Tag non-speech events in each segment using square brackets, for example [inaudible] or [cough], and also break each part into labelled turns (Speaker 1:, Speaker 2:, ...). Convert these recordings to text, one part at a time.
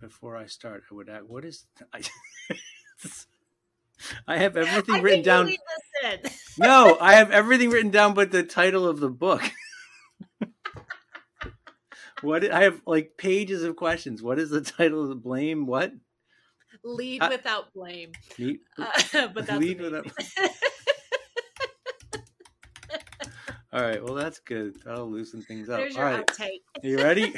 Speaker 1: before I start, I would add, what is [laughs] I, I have everything I written down. [laughs] no, I have everything written down, but the title of the book. [laughs] what I have like pages of questions. What is the title of the blame? What?
Speaker 2: Lead without blame. Lead, uh, but that's lead without.
Speaker 1: All right. Well, that's good. That'll loosen things up. There's All right. Uptight. Are you ready?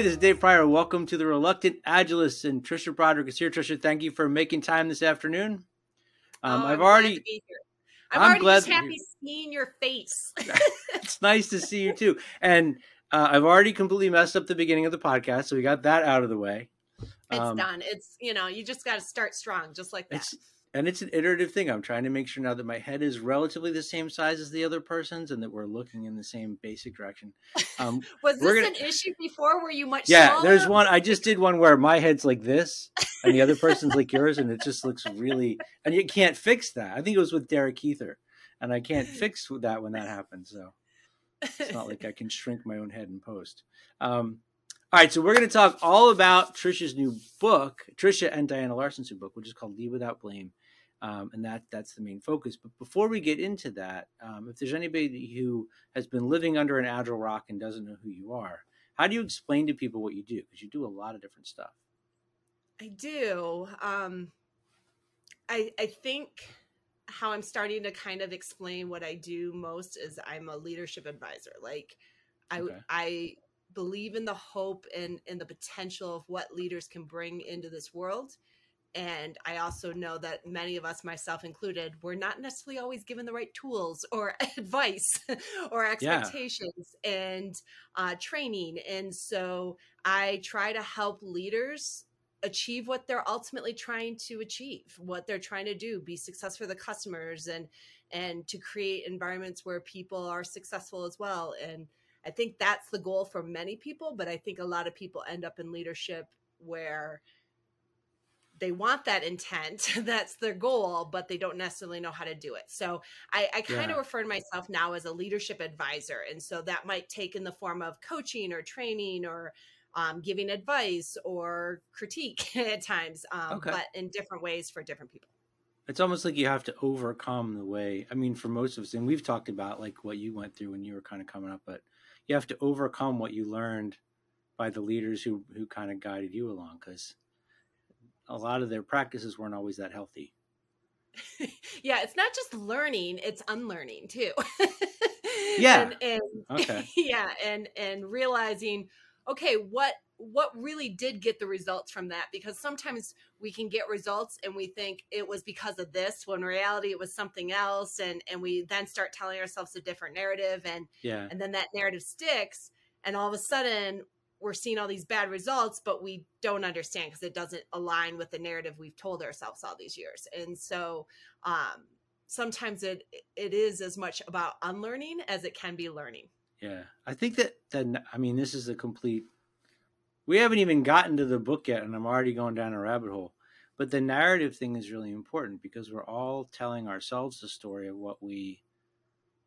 Speaker 1: Hey, this is Dave Prior. Welcome to the Reluctant Agilist, and Tricia Broderick is here. Trisha, thank you for making time this afternoon. Um, oh, I've already.
Speaker 2: I'm, I'm already glad just happy seeing your face. [laughs]
Speaker 1: it's nice to see you too. And uh, I've already completely messed up the beginning of the podcast, so we got that out of the way.
Speaker 2: It's um, done. It's you know you just got to start strong, just like that It's,
Speaker 1: and it's an iterative thing. I'm trying to make sure now that my head is relatively the same size as the other person's, and that we're looking in the same basic direction.
Speaker 2: Um, [laughs] was this gonna, an issue before? Were you much?
Speaker 1: Yeah,
Speaker 2: smaller?
Speaker 1: there's one. I just did one where my head's like this, and the other person's like yours, and it just looks really. And you can't fix that. I think it was with Derek Huether, and I can't [laughs] fix that when that happens. So it's not [laughs] like I can shrink my own head in post. Um, all right, so we're going to talk all about Tricia's new book, Tricia and Diana Larsen's new book, which is called "Lead Without Blame um, and that that's the main focus. But before we get into that, um, if there's anybody who has been living under an agile rock and doesn't know who you are, how do you explain to people what you do? Because you do a lot of different stuff.
Speaker 2: I do. Um, I I think how I'm starting to kind of explain what I do most is I'm a leadership advisor. Like I okay. I believe in the hope and and the potential of what leaders can bring into this world and I also know that many of us, myself included, we're not necessarily always given the right tools or [laughs] advice or expectations yeah. and uh, training. And so I try to help leaders achieve what they're ultimately trying to achieve, what they're trying to do, be successful for the customers and and to create environments where people are successful as well. And I think that's the goal for many people, but I think a lot of people end up in leadership where they want that intent [laughs] that's their goal but they don't necessarily know how to do it so i, I kind yeah. of refer to myself now as a leadership advisor and so that might take in the form of coaching or training or um, giving advice or critique [laughs] at times um, okay. but in different ways for different people
Speaker 1: it's almost like you have to overcome the way i mean for most of us and we've talked about like what you went through when you were kind of coming up but you have to overcome what you learned by the leaders who who kind of guided you along because a lot of their practices weren't always that healthy. [laughs]
Speaker 2: yeah, it's not just learning, it's unlearning too. [laughs]
Speaker 1: yeah.
Speaker 2: And, and okay. yeah, and and realizing okay, what what really did get the results from that because sometimes we can get results and we think it was because of this when in reality it was something else and and we then start telling ourselves a different narrative and
Speaker 1: yeah
Speaker 2: and then that narrative sticks and all of a sudden we're seeing all these bad results, but we don't understand because it doesn't align with the narrative we've told ourselves all these years. And so um, sometimes it it is as much about unlearning as it can be learning.
Speaker 1: Yeah, I think that that I mean this is a complete. We haven't even gotten to the book yet, and I'm already going down a rabbit hole. But the narrative thing is really important because we're all telling ourselves the story of what we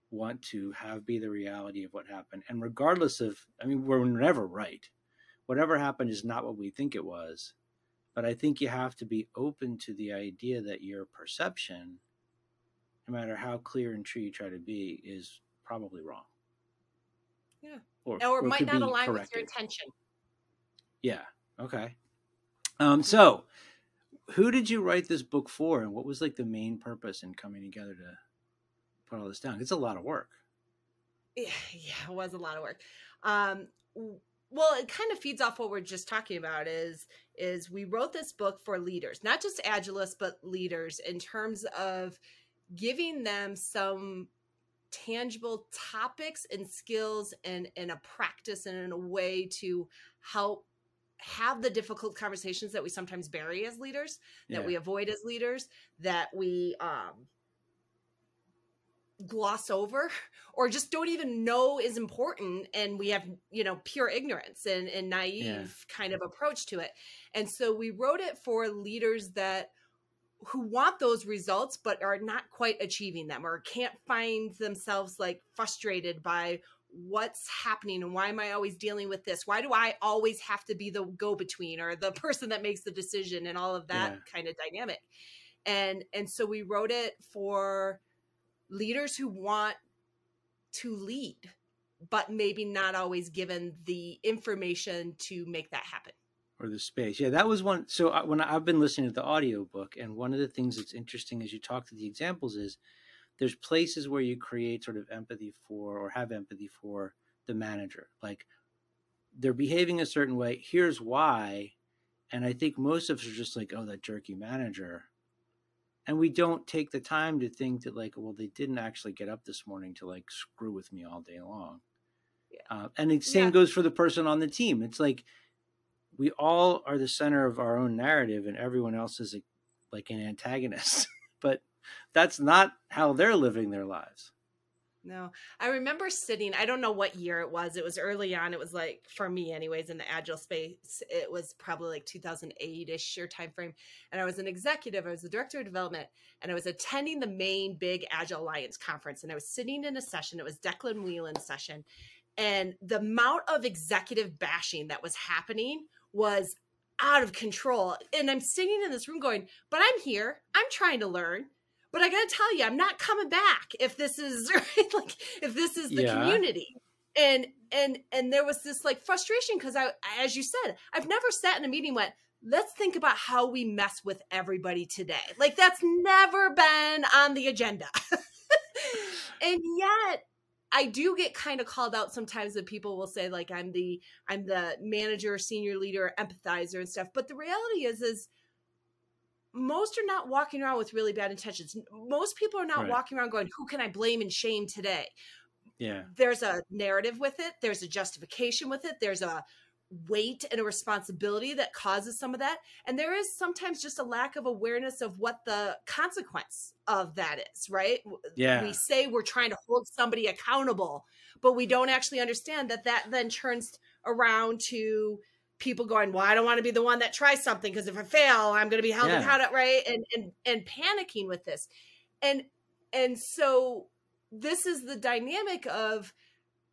Speaker 1: want to have be the reality of what happened. And regardless of, I mean, we're never right. Whatever happened is not what we think it was. But I think you have to be open to the idea that your perception, no matter how clear and true you try to be, is probably wrong.
Speaker 2: Yeah. Or, or, or might not align corrected. with your intention.
Speaker 1: Yeah. Okay. Um, so, who did you write this book for, and what was like the main purpose in coming together to put all this down. It's a lot of work.
Speaker 2: Yeah, [laughs] yeah, it was a lot of work. Um, well, it kind of feeds off what we're just talking about. Is is we wrote this book for leaders, not just agilists, but leaders in terms of giving them some tangible topics and skills and and a practice and in a way to help have the difficult conversations that we sometimes bury as leaders that yeah. we avoid as leaders that we um gloss over [laughs] or just don't even know is important and we have you know pure ignorance and, and naive yeah. kind of approach to it and so we wrote it for leaders that who want those results but are not quite achieving them or can't find themselves like frustrated by what's happening and why am I always dealing with this? Why do I always have to be the go between or the person that makes the decision and all of that yeah. kind of dynamic? And and so we wrote it for leaders who want to lead but maybe not always given the information to make that happen
Speaker 1: or the space. Yeah, that was one. So I, when I, I've been listening to the audiobook, and one of the things that's interesting as you talk to the examples is there's places where you create sort of empathy for or have empathy for the manager. Like they're behaving a certain way. Here's why. And I think most of us are just like, oh, that jerky manager. And we don't take the time to think that, like, well, they didn't actually get up this morning to like screw with me all day long. Yeah. Uh, and the same yeah. goes for the person on the team. It's like we all are the center of our own narrative, and everyone else is a, like an antagonist. [laughs] but that's not how they're living their lives.
Speaker 2: No, I remember sitting, I don't know what year it was. It was early on. It was like, for me, anyways, in the agile space, it was probably like 2008 ish or time frame. And I was an executive, I was the director of development, and I was attending the main big Agile Alliance conference. And I was sitting in a session, it was Declan Whelan's session. And the amount of executive bashing that was happening was out of control. And I'm sitting in this room going, but I'm here. I'm trying to learn. But I got to tell you, I'm not coming back if this is [laughs] right? like if this is the yeah. community. And and and there was this like frustration because I as you said, I've never sat in a meeting went, let's think about how we mess with everybody today. Like that's never been on the agenda. [laughs] and yet I do get kind of called out sometimes that people will say like I'm the I'm the manager, senior leader, empathizer and stuff. But the reality is is most are not walking around with really bad intentions. Most people are not right. walking around going, "Who can I blame and shame today?"
Speaker 1: Yeah.
Speaker 2: There's a narrative with it, there's a justification with it, there's a weight and a responsibility that causes some of that. And there is sometimes just a lack of awareness of what the consequence of that is, right?
Speaker 1: Yeah.
Speaker 2: We say we're trying to hold somebody accountable, but we don't actually understand that that then turns around to people going, "Well, I don't want to be the one that tries something because if I fail, I'm going to be held yeah. accountable," right? And and and panicking with this. And and so this is the dynamic of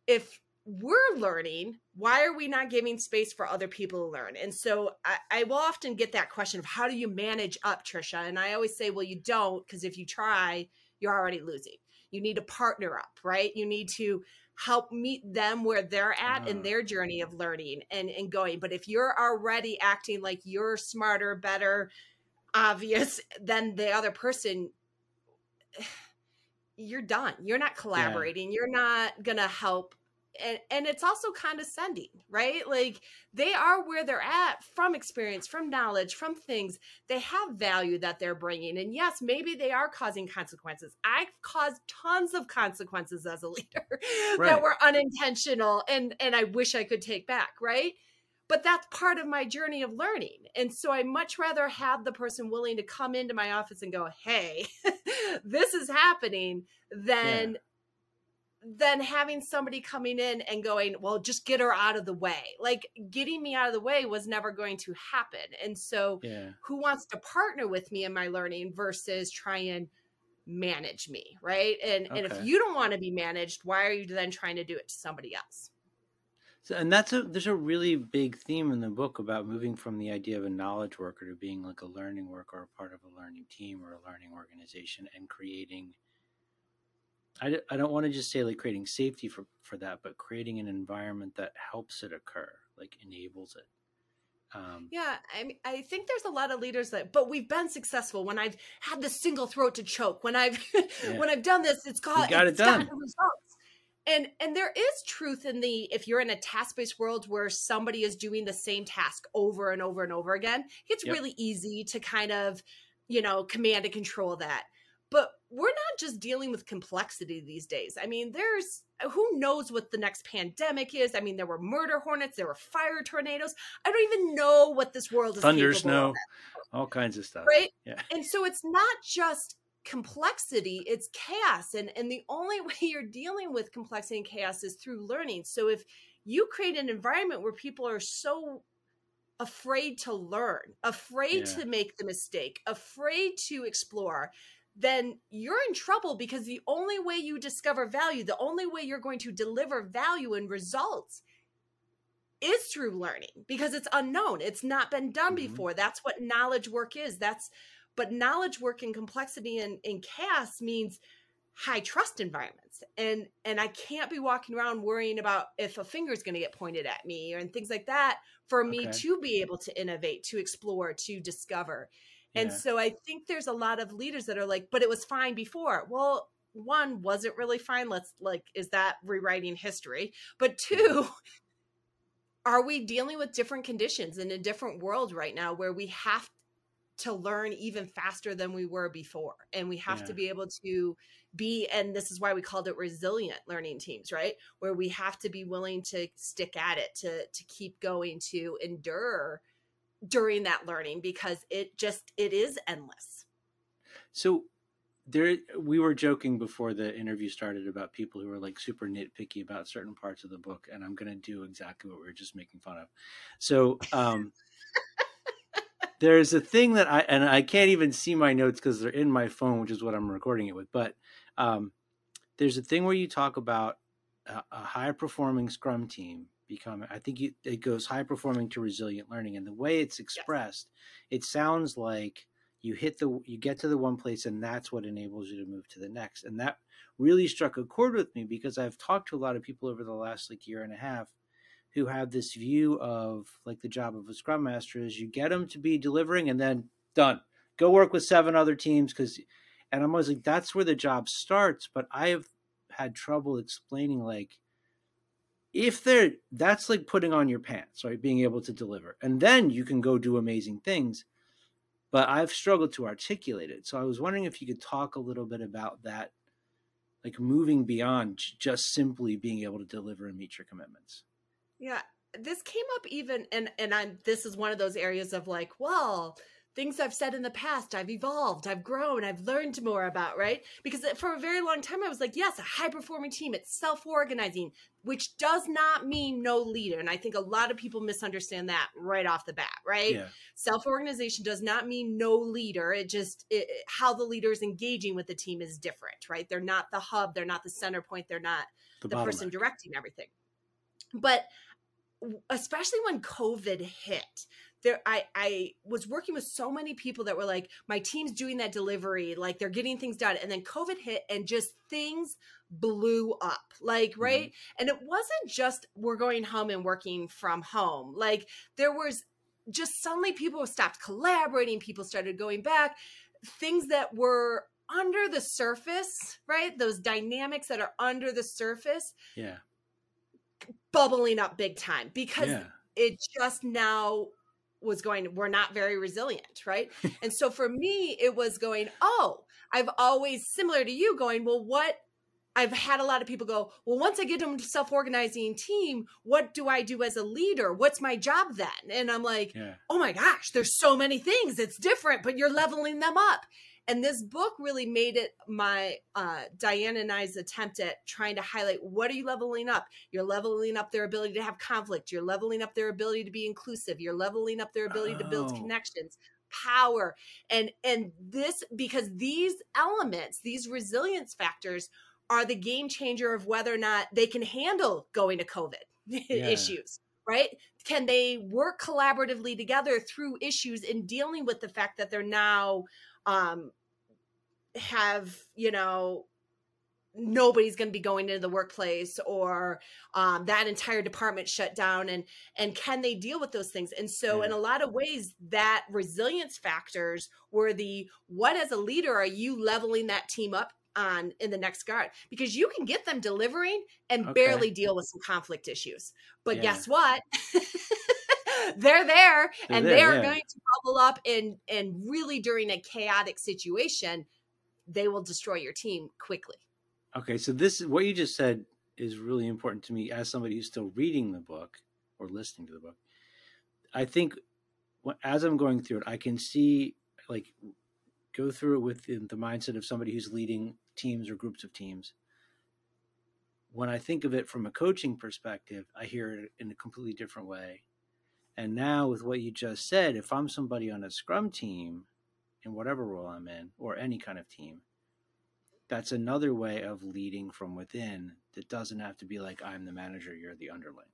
Speaker 2: if we're learning why are we not giving space for other people to learn? And so I, I, will often get that question of how do you manage up tricia and i always say well you don't because if you try you're already losing. You need to partner up right? You need to help meet them where they're at uh. in their journey of learning and, and going. But if you're already acting like you're smarter better obvious [laughs] than the other person [sighs] you're done. You're not collaborating. Yeah. you're not gonna help and, and it's also condescending, right? Like they are where they're at from experience, from knowledge, from things. They have value that they're bringing. And yes, maybe they are causing consequences. I've caused tons of consequences as a [laughs] leader right. that were unintentional and and I wish I could take back, right? But that's part of my journey of learning. And so I much rather have the person willing to come into my office and go, "Hey, [laughs] this is happening," than yeah than having somebody coming in and going, well, just get her out of the way. Like getting me out of the way was never going to happen. And so, yeah. who wants to partner with me in my learning versus try and manage me, right? And okay. and if you don't want to be managed, why are you then trying to do it to somebody else?
Speaker 1: So, and that's a there's a really big theme in the book about moving from the idea of a knowledge worker to being like a learning worker or part of a learning team or a learning organization and creating I, I don't want to just say like creating safety for, for that, but creating an environment that helps it occur, like enables it.
Speaker 2: Um, yeah, I mean, I think there's a lot of leaders that, but we've been successful when I've had the single throat to choke. When I've [laughs] yeah. when I've done this, it's called
Speaker 1: got
Speaker 2: it
Speaker 1: done.
Speaker 2: results. And and there is truth in the if you're in a task based world where somebody is doing the same task over and over and over again, it's yep. really easy to kind of you know command and control that. But we're not just dealing with complexity these days. I mean, there's who knows what the next pandemic is. I mean, there were murder hornets, there were fire tornadoes. I don't even know what this world is.
Speaker 1: Thunder, snow, all kinds of stuff.
Speaker 2: Right.
Speaker 1: Yeah.
Speaker 2: And so it's not just complexity it's chaos and and the only [laughs] way you're dealing with complexity and chaos is through learning so if you create an environment where people are so afraid to learn afraid yeah. to make the mistake afraid to explore then you're in trouble because the only way you discover value the only way you're going to deliver value and results is through learning because it's unknown it's not been done mm-hmm. before that's what knowledge work is that's but knowledge work and complexity and, and chaos means high trust environments. And and I can't be walking around worrying about if a finger is going to get pointed at me or and things like that for me okay. to be able to innovate, to explore, to discover. Yeah. And so I think there's a lot of leaders that are like, but it was fine before. Well, one, was it really fine? Let's like, is that rewriting history? But two, [laughs] are we dealing with different conditions in a different world right now where we have to learn even faster than we were before and we have yeah. to be able to be and this is why we called it resilient learning teams right where we have to be willing to stick at it to to keep going to endure during that learning because it just it is endless
Speaker 1: so there we were joking before the interview started about people who are like super nitpicky about certain parts of the book and i'm going to do exactly what we were just making fun of so um [laughs] there's a thing that I and I can't even see my notes because they're in my phone, which is what I'm recording it with. But um, there's a thing where you talk about a, a high performing Scrum team becoming. I think you, it goes high performing to resilient learning, and the way it's expressed, yes. it sounds like you hit the you get to the one place, and that's what enables you to move to the next. And that really struck a chord with me because I've talked to a lot of people over the last like year and a half who have this view of like the job of a scrum master is you get them to be delivering and then done go work with seven other teams because and i'm always like that's where the job starts but i have had trouble explaining like if they're that's like putting on your pants right? Being able to deliver. And then you can go do amazing things. But i've struggled to articulate it. So i was wondering if you could talk a little bit about that like moving beyond just simply being able to deliver and meet your commitments.
Speaker 2: Yeah, this came up even and and I'm this is one of those areas of like, well, things I've said in the past, I've evolved, I've grown, I've learned more about, right? Because uh, for a very long time I was like, yes, a high performing team, it's self-organizing, which does not mean no leader. And I think a lot of people misunderstand that right off the bat, right? Yeah. Self-organization does not mean no leader. It just it, how the leader is engaging with the team is different, right? They're not the hub, they're not the center point, they're not the, the person directing everything. But especially when COVID hit, there I I was working with so many people that were like, my team's doing that delivery, like they're getting things done, and then COVID hit and just things blew up, like mm-hmm. right. Mm-hmm. And it wasn't just we're going home and working from home, like there was just suddenly people stopped collaborating, people started going back, things that were under the surface, right? Those dynamics that are under the surface.
Speaker 1: Yeah
Speaker 2: bubbling up big time because yeah. it just now was going we're not very resilient right? [laughs] And so for me it was going oh i've always similar to you going well what i've had a lot of people go well once i get them self-organizing team what do i do as a leader? What's my job then? And i'm like yeah. oh my gosh there's so many things it's different but you're leveling them up and this book really made it my uh, Diane and I's attempt at trying to highlight what are you leveling up? You're leveling up their ability to have conflict. You're leveling up their ability to be inclusive. You're leveling up their ability oh. to build oh. connections power and and this because these elements these resilience factors are the game changer of whether or not they can handle going to covid [laughs] yeah. issues right can they work collaboratively together through issues in dealing with the fact that they're now um, have you know nobody's going to be going into the workplace or um, that entire department shut down and and can they deal with those things and so yeah. in a lot of ways that resilience factors were the what as a leader are you leveling that team up on in the next guard because you can get them delivering and okay. barely deal with some conflict issues but yeah. guess what [laughs] [laughs] they're there they're and there, they're yeah. going to bubble up and and really during a chaotic situation they will destroy your team quickly
Speaker 1: okay so this is what you just said is really important to me as somebody who's still reading the book or listening to the book i think as i'm going through it i can see like go through it with the mindset of somebody who's leading teams or groups of teams. When I think of it from a coaching perspective, I hear it in a completely different way. And now, with what you just said, if I'm somebody on a scrum team, in whatever role I'm in, or any kind of team, that's another way of leading from within that doesn't have to be like, I'm the manager, you're the underling.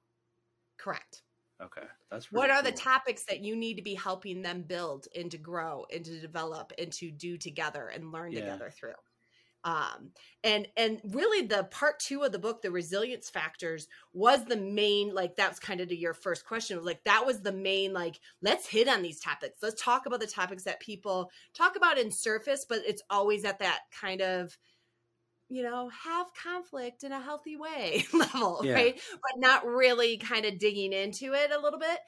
Speaker 2: Correct.
Speaker 1: Okay, that's
Speaker 2: what are cool. the topics that you need to be helping them build and to grow and to develop and to do together and learn yeah. together through um and and really the part two of the book the resilience factors was the main like that's kind of to your first question like that was the main like let's hit on these topics let's talk about the topics that people talk about in surface but it's always at that kind of you know, have conflict in a healthy way [laughs] level, yeah. right? But not really kind of digging into it a little bit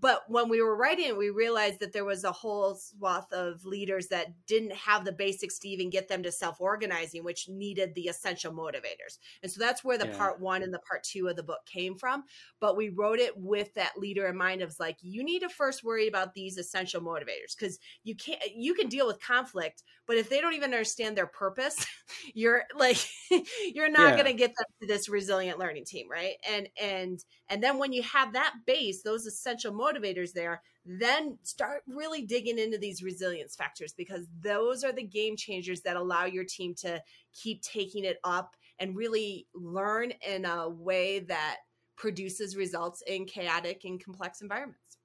Speaker 2: but when we were writing it, we realized that there was a whole swath of leaders that didn't have the basics to even get them to self organizing, which needed the essential motivators. And so that's where the yeah. part one and the part two of the book came from. But we wrote it with that leader in mind of like, you need to first worry about these essential motivators because you can't, you can deal with conflict, but if they don't even understand their purpose, [laughs] you're like, [laughs] you're not yeah. going to get them to this resilient learning team. Right. And, and, and then when you have that base, those essential motivators there, then start really digging into these resilience factors because those are the game changers that allow your team to keep taking it up and really learn in a way that produces results in chaotic and complex environments.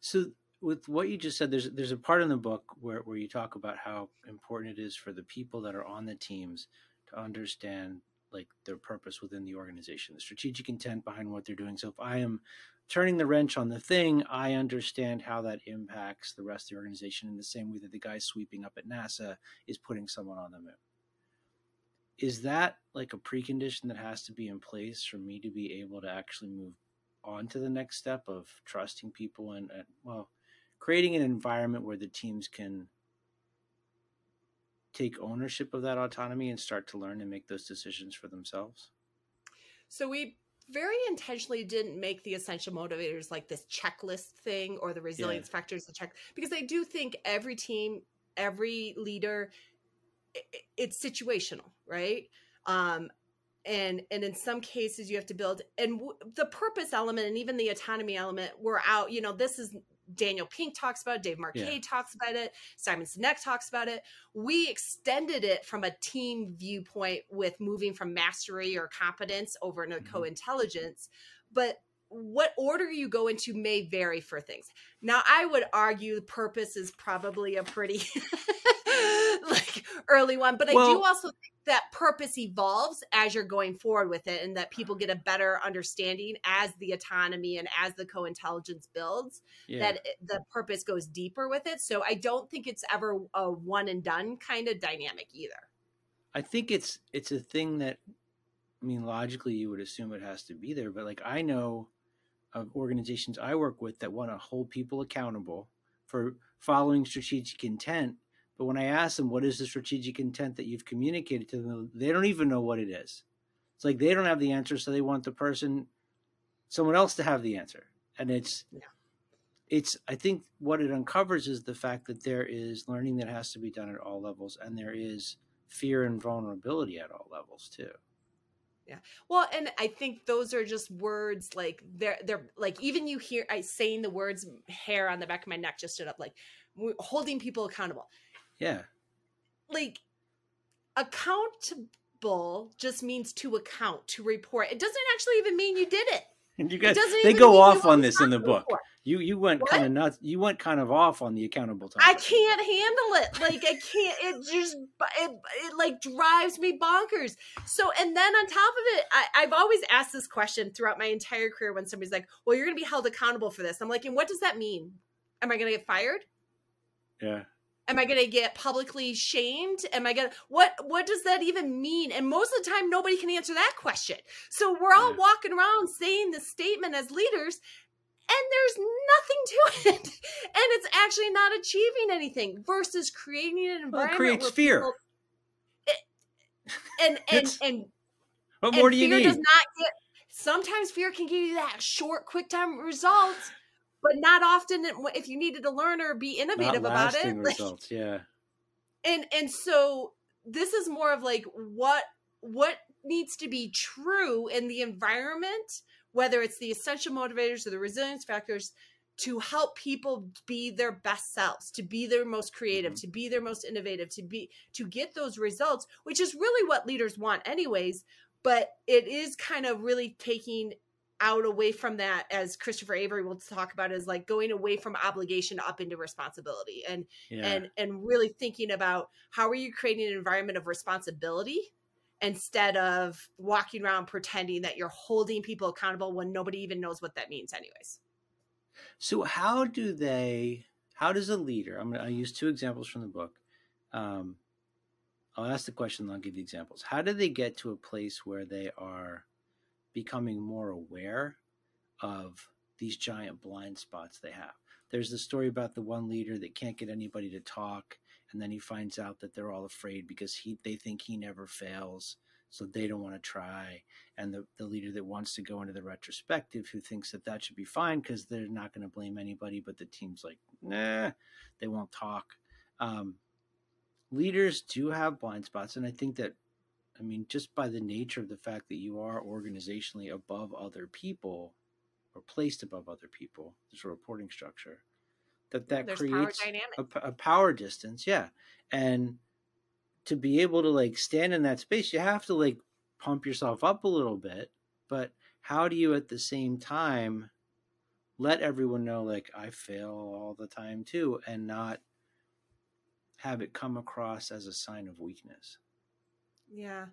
Speaker 1: So with what you just said, there's there's a part in the book where, where you talk about how important it is for the people that are on the teams to understand like their purpose within the organization, the strategic intent behind what they're doing. So if I am turning the wrench on the thing, I understand how that impacts the rest of the organization in the same way that the guy sweeping up at NASA is putting someone on the moon. Is that like a precondition that has to be in place for me to be able to actually move on to the next step of trusting people and, and well, creating an environment where the teams can take ownership of that autonomy and start to learn and make those decisions for themselves?
Speaker 2: So we very intentionally didn't make the essential motivators like this checklist thing or the resilience yeah. factors to check because I do think every team, every leader, it, it's situational, right? Um, and and in some cases you have to build and w- the purpose element and even the autonomy element we're out you know this is Daniel Pink talks about it, Dave Marquet yeah. talks about it, Simon Sinek talks about it. We extended it from a team viewpoint with moving from mastery or competence over to mm-hmm. co-intelligence. But what order you go into may vary for things. Now, I would argue purpose is probably a pretty [laughs] like early one, but well, I do also think that purpose evolves as you're going forward with it and that people get a better understanding as the autonomy and as the co-intelligence builds yeah. that the purpose goes deeper with it so i don't think it's ever a one and done kind of dynamic either
Speaker 1: i think it's it's a thing that i mean logically you would assume it has to be there but like i know of organizations i work with that want to hold people accountable for following strategic intent but when I ask them what is the strategic intent that you've communicated to them, they don't even know what it is. It's like they don't have the answer, so they want the person, someone else to have the answer. And it's, yeah. it's. I think what it uncovers is the fact that there is learning that has to be done at all levels, and there is fear and vulnerability at all levels too.
Speaker 2: Yeah. Well, and I think those are just words like they're they're like even you hear I saying the words hair on the back of my neck just stood up like holding people accountable.
Speaker 1: Yeah.
Speaker 2: Like accountable just means to account, to report. It doesn't actually even mean you did it.
Speaker 1: You guys, they go off on this in the book. You you went kind of nuts. You went kind of off on the accountable time.
Speaker 2: I can't handle it. Like I can't. It just it, it like drives me bonkers. So and then on top of it, I, I've always asked this question throughout my entire career when somebody's like, "Well, you're going to be held accountable for this." I'm like, "And what does that mean? Am I going to get fired?"
Speaker 1: Yeah
Speaker 2: am i going to get publicly shamed am i going to what what does that even mean and most of the time nobody can answer that question so we're all yeah. walking around saying this statement as leaders and there's nothing to [laughs] it and it's actually not achieving anything versus creating an environment well, it
Speaker 1: creates fear. people,
Speaker 2: it, and [laughs] and and
Speaker 1: what more do you need
Speaker 2: does not get sometimes fear can give you that short quick time result but not often if you needed to learn or be innovative about it [laughs]
Speaker 1: results yeah.
Speaker 2: And and so this is more of like what what needs to be true in the environment whether it's the essential motivators or the resilience factors to help people be their best selves to be their most creative mm-hmm. to be their most innovative to be to get those results which is really what leaders want anyways but it is kind of really taking out away from that as christopher avery will talk about is like going away from obligation up into responsibility and yeah. and and really thinking about how are you creating an environment of responsibility instead of walking around pretending that you're holding people accountable when nobody even knows what that means anyways.
Speaker 1: So how do they how does a leader i'm going to I use two examples from the book um, i'll ask the question and i'll give you examples. How do they get to a place where they are becoming more aware of these giant blind spots they have. There's the story about the one leader that can't get anybody to talk, and then he finds out that they're all afraid because he they think he never fails, so they don't want to try. And the, the leader that wants to go into the retrospective, who thinks that that should be fine because they're not going to blame anybody, but the team's like, nah, they won't talk. Um, leaders do have blind spots, and I think that I mean, just by the nature of the fact that you are organizationally above other people or placed above other people, there's a reporting structure that mm, that there's creates power a, a power distance. Yeah. And to be able to like stand in that space, you have to like pump yourself up a little bit. But how do you at the same time let everyone know like I fail all the time too and not have it come across as a sign of weakness?
Speaker 2: Yeah.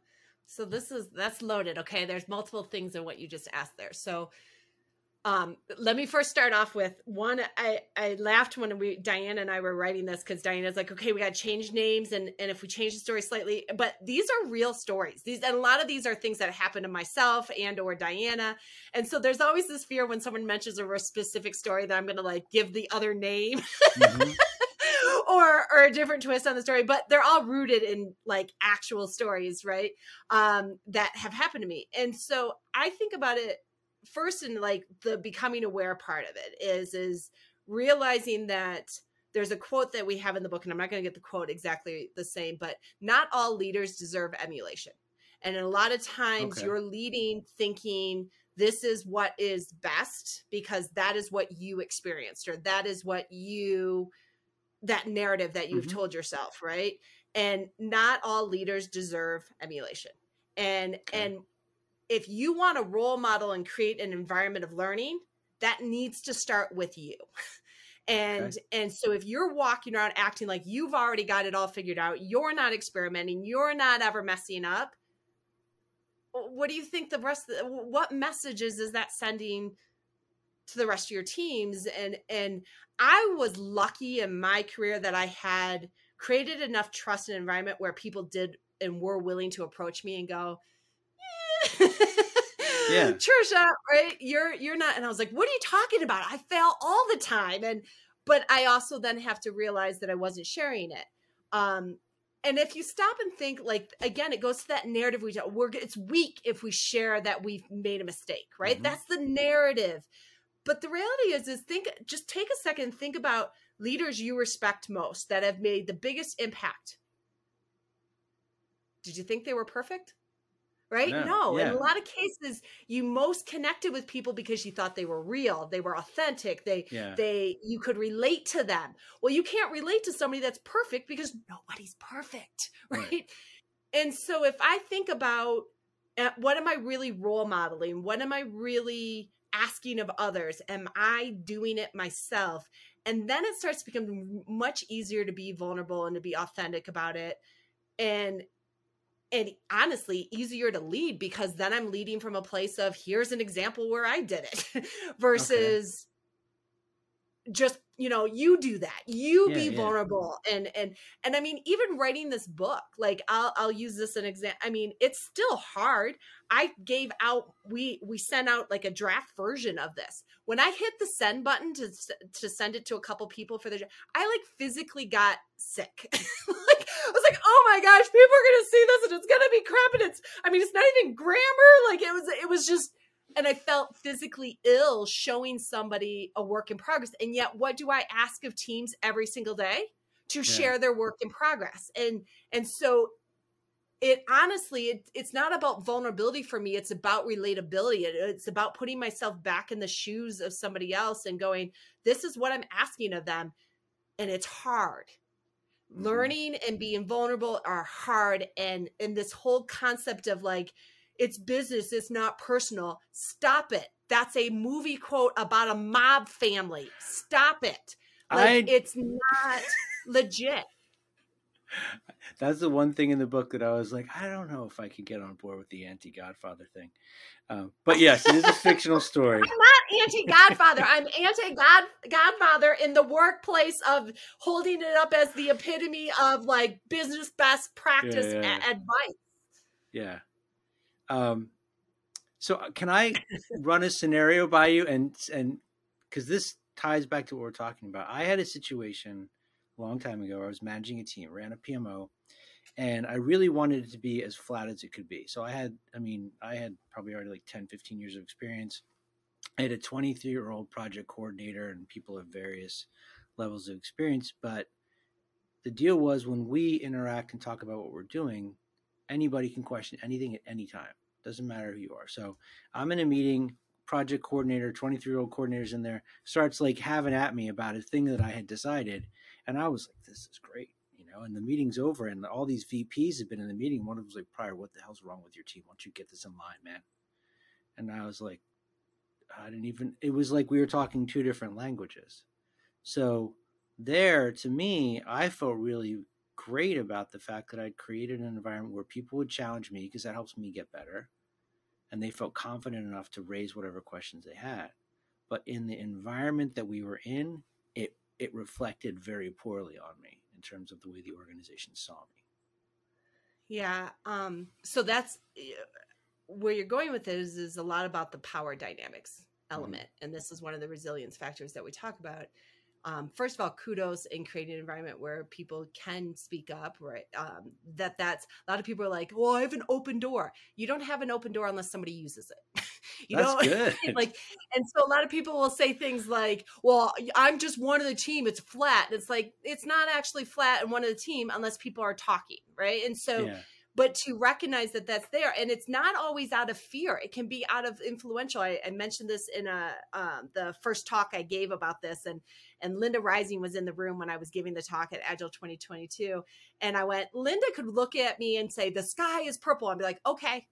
Speaker 2: So this is that's loaded. Okay. There's multiple things in what you just asked there. So um let me first start off with one i i laughed when we diana and i were writing this because diana's like okay we got to change names and and if we change the story slightly but these are real stories. These and a lot of these are things that happened to myself and or diana. And so there's always this fear when someone mentions a specific story that i'm gonna like give the other name mm-hmm. [laughs] or or a different twist on the story but they're all rooted in like actual stories right um that have happened to me. And so i think about it first in like the becoming aware part of it is is realizing that there's a quote that we have in the book and i'm not going to get the quote exactly the same but not all leaders deserve emulation and a lot of times okay. you're leading thinking this is what is best because that is what you experienced or that is what you that narrative that you've mm-hmm. told yourself, right? And not all leaders deserve emulation. And okay. and if you want a role model and create an environment of learning, that needs to start with you. [laughs] And okay. and so if you're walking around acting like you've already got it all figured out, you're not experimenting, you're not ever messing up, what do you think the rest of the, what messages is that sending to the rest of your teams and and I was lucky in my career that I had created enough trust and environment where people did and were willing to approach me and go. Yeah, [laughs] Tricia, right? You're you're not. And I was like, what are you talking about? I fail all the time, and but I also then have to realize that I wasn't sharing it. Um, and if you stop and think, like again, it goes to that narrative we we're it's weak if we share that we've made a mistake, right? Mm-hmm. That's the narrative but the reality is, is think, just take a second think about leaders you respect most that have made the biggest impact. Did you think they were perfect? Right? No. no. Yeah. In a lot of cases, you most connected with people because you thought they were real, they were authentic, they yeah. they you could relate to them. Well, you can't relate to somebody that's perfect because nobody's perfect, [laughs] right? right. And so if I think about uh, what am I really role modeling? What am I really asking of others? Am I doing it myself? And then it starts to become much easier to be vulnerable and to be authentic about it. And and honestly easier to lead because then I'm leading from a place of here's an example where I did it [laughs] versus just you know you do that. You yeah, be yeah. vulnerable and and and i mean even writing this book like i'll i'll use this an example i mean it's still hard. I gave out we we sent out like a draft version of this. When i hit the send button to to send it to a couple people for the i like physically got sick. [laughs] Like i was like oh my gosh people are gonna see this and it's gonna be crap and it's i mean it's not even grammar like it was it was just and I felt physically ill showing somebody a work in progress. And yet, what do I ask of teams every single day? to yeah. share their work in progress and and so it honestly it, it's not about vulnerability for me it's about relatability it, it's about putting myself back in the shoes of somebody else and going this is what i'm asking of them and it's hard. Mm-hmm. learning and being vulnerable are hard and and this whole concept of like it's business it's not personal stop it. That's a movie quote about a mob family. Stop it. Like I... it's not legit
Speaker 1: that's the one thing in the book that I was like, I don't know if I could get on board with the anti Godfather thing. Um, but yes, it is a fictional story.
Speaker 2: I'm not anti Godfather. I'm anti God Godfather in the workplace of holding it up as the epitome of like business best practice yeah, yeah, yeah. advice.
Speaker 1: Yeah. Um. So uh, can I run a scenario by you and and because this ties back to what we're talking about. I had a situation long time ago. I was managing a team, ran a PMO, and I really wanted it to be as flat as it could be. So I had, I mean, I had probably already like 10, 15 years of experience. I had a 23 year old project coordinator and people of various levels of experience. But the deal was when we interact and talk about what we're doing, anybody can question anything at any time. Doesn't matter who you are. So I'm in a meeting, project coordinator, 23 year old coordinator's in there, starts like having at me about a thing that I had decided. And I was like, this is great, you know. And the meeting's over, and all these VPs have been in the meeting. One of them was like, Prior, what the hell's wrong with your team? Why don't you get this in line, man? And I was like, I didn't even, it was like we were talking two different languages. So there, to me, I felt really great about the fact that I'd created an environment where people would challenge me because that helps me get better. And they felt confident enough to raise whatever questions they had. But in the environment that we were in, it it reflected very poorly on me in terms of the way the organization saw me.
Speaker 2: Yeah. Um, so that's where you're going with this is a lot about the power dynamics mm-hmm. element. Mm-hmm. And this is one of the resilience factors that we talk about um, first of all, kudos in creating an environment where people can speak up. Right, um, that that's a lot of people are like, "Well, I have an open door." You don't have an open door unless somebody uses it. You
Speaker 1: that's know, [laughs] good.
Speaker 2: like, and so a lot of people will say things like, "Well, I'm just one of the team. It's flat." And it's like it's not actually flat and one of the team unless people are talking, right? And so. Yeah but to recognize that that's there and it's not always out of fear it can be out of influential i, I mentioned this in a um, the first talk i gave about this and and linda rising was in the room when i was giving the talk at agile 2022 and i went linda could look at me and say the sky is purple i'd be like okay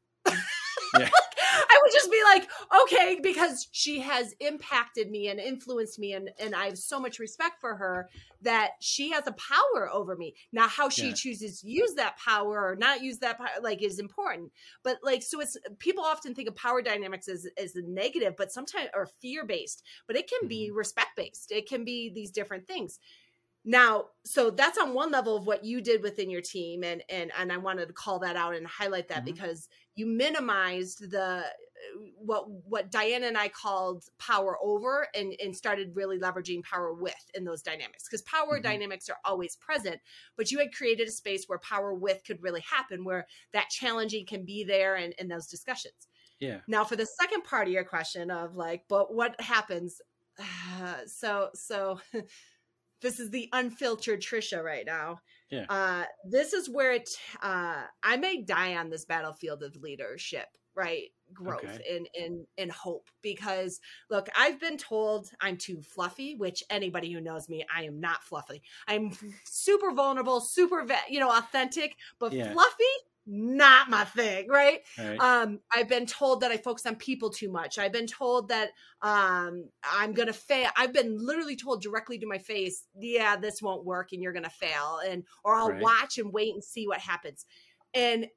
Speaker 2: yeah. [laughs] [laughs] I would just be like, okay, because she has impacted me and influenced me, and and I have so much respect for her that she has a power over me. Now, how she yeah. chooses to use that power or not use that power, like, is important. But like, so it's people often think of power dynamics as as a negative, but sometimes or fear based, but it can mm-hmm. be respect based. It can be these different things now so that's on one level of what you did within your team and and and i wanted to call that out and highlight that mm-hmm. because you minimized the what what diana and i called power over and and started really leveraging power with in those dynamics because power mm-hmm. dynamics are always present but you had created a space where power with could really happen where that challenging can be there and in those discussions
Speaker 1: yeah
Speaker 2: now for the second part of your question of like but what happens uh, [sighs] so so [laughs] this is the unfiltered Tricia right now.
Speaker 1: Yeah.
Speaker 2: Uh, this is where it. Uh, I may die on this battlefield of leadership, right? Growth okay. and and and hope. Because look, I've been told I'm too fluffy. Which anybody who knows me, I am not fluffy. I'm super vulnerable, super, you know, authentic, but yeah. fluffy not my thing, right? right? Um, I've been told that I focus on people too much. I've been told that um, I'm gonna fail. I've been literally told directly to my face, "Yeah, this won't work, and you're gonna fail," and or I'll right. watch and wait and see what happens. And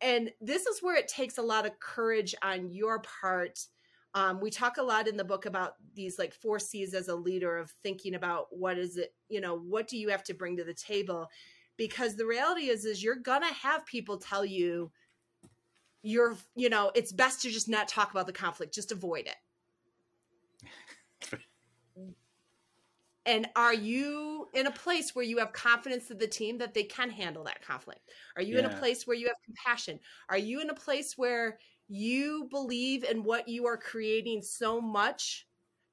Speaker 2: and this is where it takes a lot of courage on your part. Um, we talk a lot in the book about these like four C's as a leader of thinking about what is it, you know, what do you have to bring to the table because the reality is is you're gonna have people tell you you're you know it's best to just not talk about the conflict just avoid it. [laughs] And are you in a place where you have confidence in the team that they can handle that conflict? Are you yeah. in a place where you have compassion? Are you in a place where you believe in what you are creating so much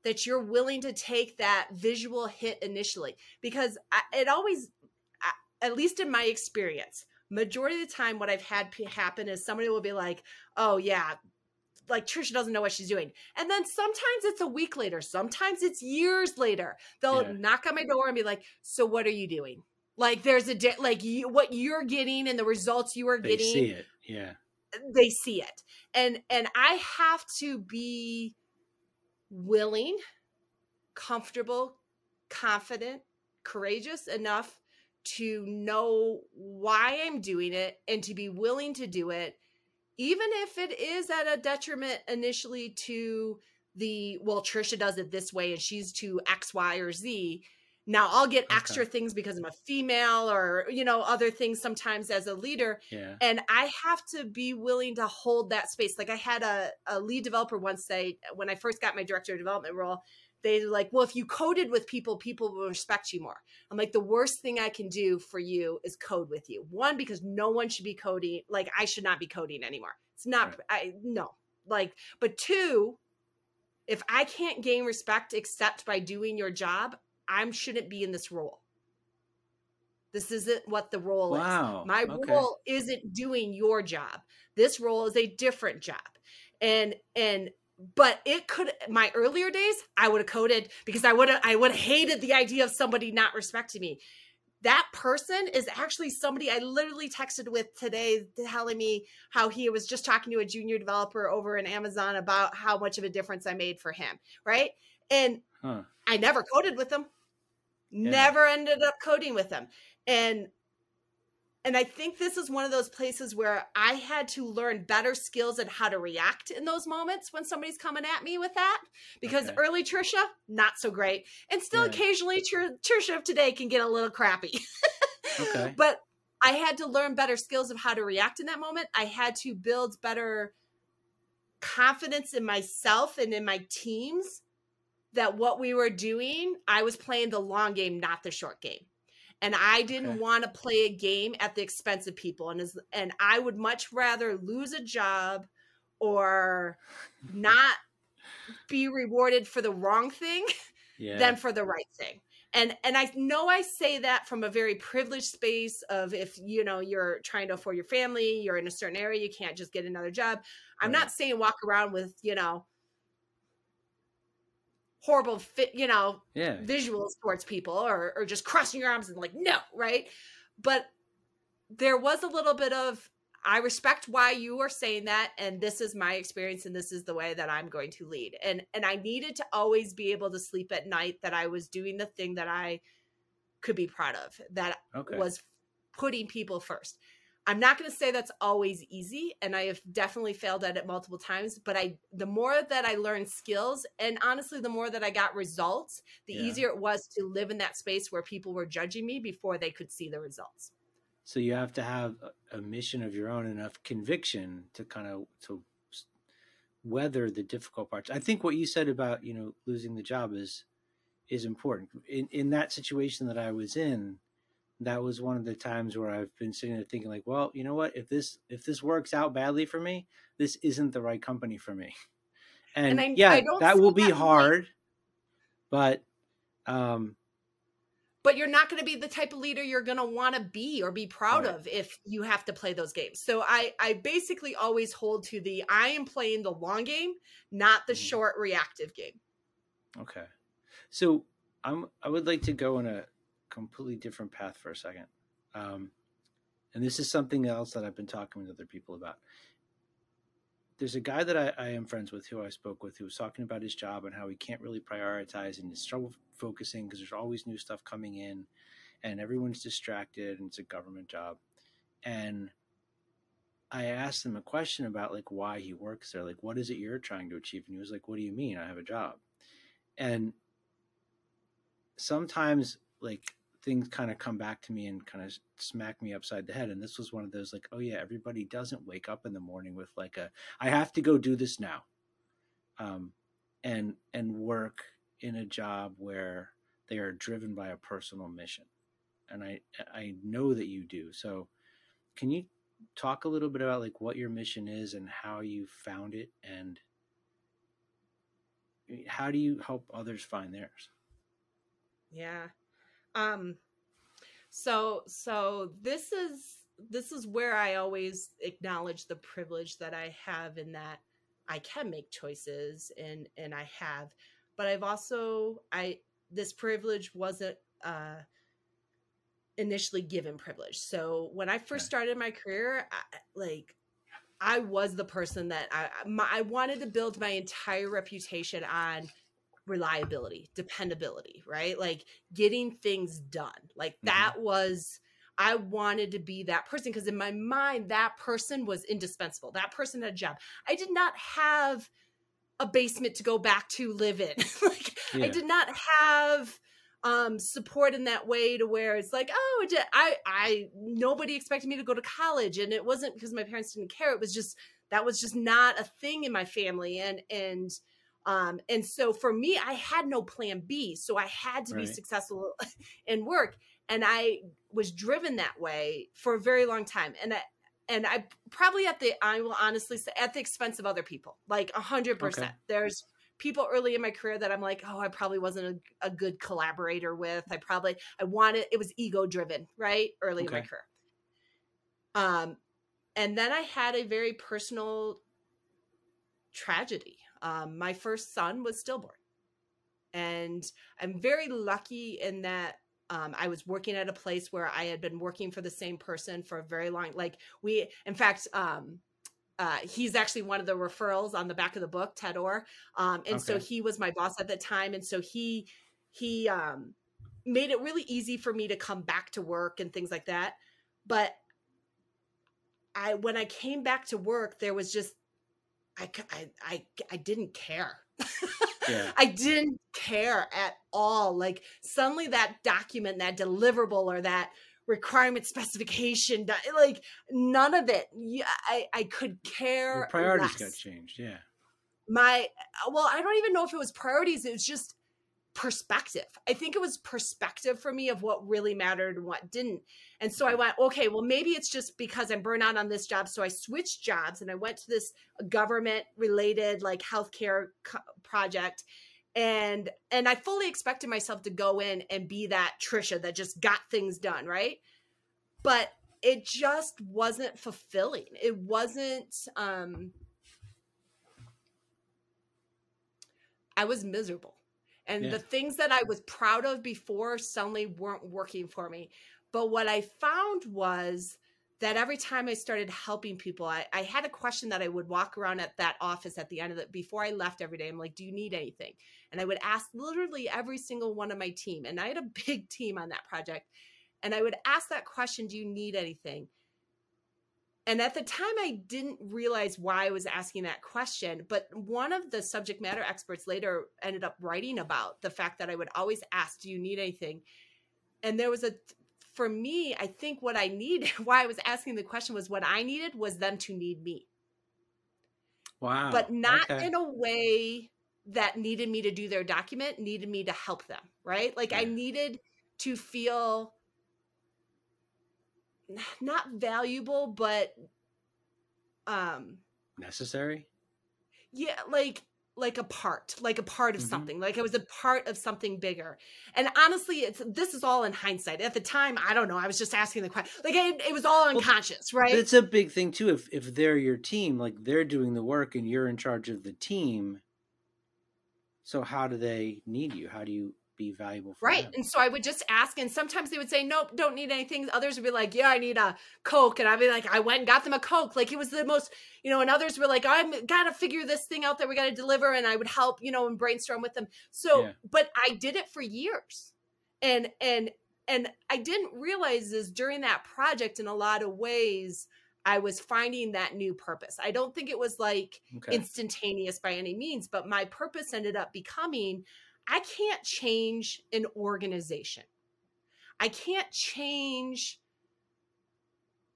Speaker 2: that you're willing to take that visual hit initially? Because I, it always at least in my experience, majority of the time, what I've had happen is somebody will be like, "Oh yeah." Like Tricia doesn't know what she's doing. And then sometimes it's a week later, sometimes it's years later. They'll yeah. knock on my door and be like, So what are you doing? Like there's a di- like you, what you're getting and the results you are getting
Speaker 1: they
Speaker 2: getting.
Speaker 1: See it, yeah.
Speaker 2: They see it, and and I have to be willing, comfortable, confident, courageous enough to know why I'm doing it and to be willing to do it, even if it is at a detriment initially to the well, Tricia does it this way and she's to X, Y, or Z now I'll get okay. extra things because I'm a female or, you know, other things sometimes as a leader.
Speaker 1: Yeah.
Speaker 2: And I have to be willing to hold that space. Like I had a, a lead developer once say, when I first got my director of development role, they like, well, if you coded with people, people will respect you more. I'm like, the worst thing I can do for you is code with you. One, because no one should be coding. Like I should not be coding anymore. It's not, right. I, no. Like, but two, if I can't gain respect except by doing your job, I shouldn't be in this role. This isn't what the role wow. is. My okay. role isn't doing your job. This role is a different job. And and but it could my earlier days I would have coded because I would have I would have hated the idea of somebody not respecting me. That person is actually somebody I literally texted with today telling me how he was just talking to a junior developer over in Amazon about how much of a difference I made for him, right? And huh. I never coded with them yeah. never ended up coding with them and and i think this is one of those places where i had to learn better skills and how to react in those moments when somebody's coming at me with that because okay. early tricia not so great and still yeah. occasionally Tr- tricia of today can get a little crappy okay [laughs] but i had to learn better skills of how to react in that moment i had to build better confidence in myself and in my teams that what we were doing, I was playing the long game, not the short game. And I didn't okay. want to play a game at the expense of people. And as, and I would much rather lose a job or [laughs] not be rewarded for the wrong thing yeah. than for the right thing. And and I know I say that from a very privileged space of if you know you're trying to afford your family, you're in a certain area, you can't just get another job. I'm right. not saying walk around with, you know, horrible fit, you know,
Speaker 1: yeah.
Speaker 2: visuals towards people or or just crossing your arms and like no, right? But there was a little bit of I respect why you are saying that and this is my experience and this is the way that I'm going to lead. And and I needed to always be able to sleep at night that I was doing the thing that I could be proud of that okay. was putting people first. I'm not going to say that's always easy and I have definitely failed at it multiple times, but I the more that I learned skills and honestly the more that I got results, the yeah. easier it was to live in that space where people were judging me before they could see the results.
Speaker 1: So you have to have a mission of your own enough conviction to kind of to weather the difficult parts. I think what you said about, you know, losing the job is is important. In in that situation that I was in, that was one of the times where I've been sitting there thinking like, well, you know what? If this if this works out badly for me, this isn't the right company for me. [laughs] And, and I, yeah, I that will be that hard, but um
Speaker 2: but you're not going to be the type of leader you're going to want to be or be proud right. of if you have to play those games. So I I basically always hold to the I am playing the long game, not the mm-hmm. short reactive game.
Speaker 1: Okay. So I'm I would like to go in a completely different path for a second. Um, and this is something else that I've been talking with other people about. There's a guy that I, I, am friends with who I spoke with who was talking about his job and how he can't really prioritize and he's trouble focusing because there's always new stuff coming in and everyone's distracted and it's a government job. And I asked him a question about like why he works there. Like, what is it you're trying to achieve? And he was like, What do you mean? I have a job. And sometimes like things kind of come back to me and kind of smack me upside the head. And this was one of those like, oh yeah, everybody doesn't wake up in the morning with like a, I have to go do this now, um, and and work in a job where they are driven by a personal mission. And I I know that you do. So, can you talk a little bit about like what your mission is and how you found it and how do you help others find theirs?
Speaker 2: Yeah. Um, So so this is this is where I always acknowledge the privilege that I have in that I can make choices and and I have but I've also I this privilege wasn't uh initially given privilege. So when I first started my career, I, like I was the person that I my, I wanted to build my entire reputation on reliability, dependability, right? Like getting things done. Like mm-hmm. that was I wanted to be that person because in my mind that person was indispensable. That person had a job. I did not have a basement to go back to live in. [laughs] like yeah. I did not have um support in that way to where it's like oh i i nobody expected me to go to college and it wasn't because my parents didn't care it was just that was just not a thing in my family and and um and so for me i had no plan b so i had to right. be successful [laughs] in work and i was driven that way for a very long time and i and i probably at the i will honestly say at the expense of other people like a hundred percent there's people early in my career that I'm like, oh, I probably wasn't a, a good collaborator with. I probably I wanted it was ego driven, right? Early okay. in my career. Um, and then I had a very personal tragedy. Um, my first son was stillborn, and I'm very lucky in that um, I was working at a place where I had been working for the same person for a very long. Like we, in fact, um, uh, he's actually one of the referrals on the back of the book, Ted Orr. Um, and okay. so he was my boss at the time. And so he, he, um, made it really easy for me to come back to work and things like that. But I, when I came back to work, there was just, I, I, I, I didn't care. yeah. I didn't care at all. Like suddenly that document, that deliverable or that requirement specification eh, like none of it i i could care
Speaker 1: Your priorities less. got changed yeah
Speaker 2: my well i don't even know if it was priorities it was just perspective i think it was perspective for me of what really mattered and what didn't and so i went okay well maybe it's just because i'm burnt out on this job so i switched jobs and i went to this government related like healthcare co- project and and I fully expected myself to go in and be that Tricia that just got things done, right? But it just wasn't fulfilling. It wasn't um I was miserable. And yeah. the things that I was proud of before suddenly weren't working for me. But what I found was that every time I started helping people, I, I, had a question that I would walk around at that office at the end of it before I left every day. I'm like, do you need anything? And I would ask literally every single one of my team. And I had a [laughs] big team on that project. And I would ask that question, do you need anything? And at the time, I didn't realize why I was asking that question. But one of the subject matter experts later ended up writing about the fact that I would always ask, do you need anything? And there was a for me, I think what I need, [laughs] why I was asking the question was what I needed was them to need me.
Speaker 1: Wow.
Speaker 2: But not okay. in a way that needed me to do their document, needed me to help them, right? Like yeah. I needed to feel not valuable, but um
Speaker 1: necessary.
Speaker 2: Yeah, like like a part, like a part of mm-hmm. something, like I was a part of something bigger. And honestly, it's this is all in hindsight. At the time, I don't know. I was just asking the question. Like it, it was all unconscious, well, right?
Speaker 1: It's a big thing too. If if they're your team, like they're doing the work and you're in charge of the team. So how do they need you? How do you be valuable
Speaker 2: right
Speaker 1: them.
Speaker 2: and so i would just ask and sometimes they would say nope don't need anything others would be like yeah i need a coke and i'd be like i went and got them a coke like it was the most you know and others were like i'm gotta figure this thing out that we gotta deliver and i would help you know and brainstorm with them so yeah. but i did it for years and and and i didn't realize is during that project in a lot of ways I was finding that new purpose. I don't think it was like okay. instantaneous by any means, but my purpose ended up becoming I can't change an organization. I can't change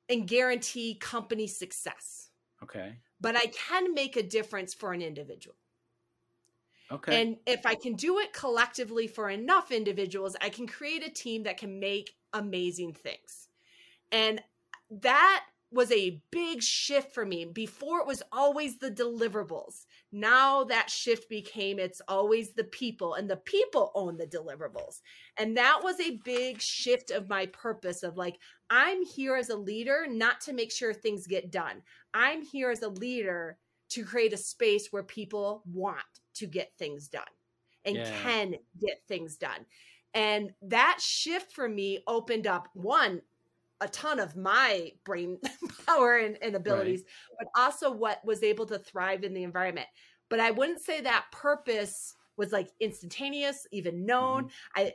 Speaker 2: and guarantee company success.
Speaker 1: Okay.
Speaker 2: But I can make a difference for an individual.
Speaker 1: Okay.
Speaker 2: And if I can do it collectively for enough individuals, I can create a team that can make amazing things. And that was a big shift for me. Before it was always the deliverables. Now that shift became it's always the people and the people own the deliverables. And that was a big shift of my purpose of like i'm here as a leader not to make sure things get done. I'm here as a leader to create a space where people want to get things done and yeah. can get things done. And that shift for me opened up one a ton of my brain [laughs] power and, and abilities, right. but also what was able to thrive in the environment. But I wouldn't say that purpose was like instantaneous, even known. Mm-hmm. I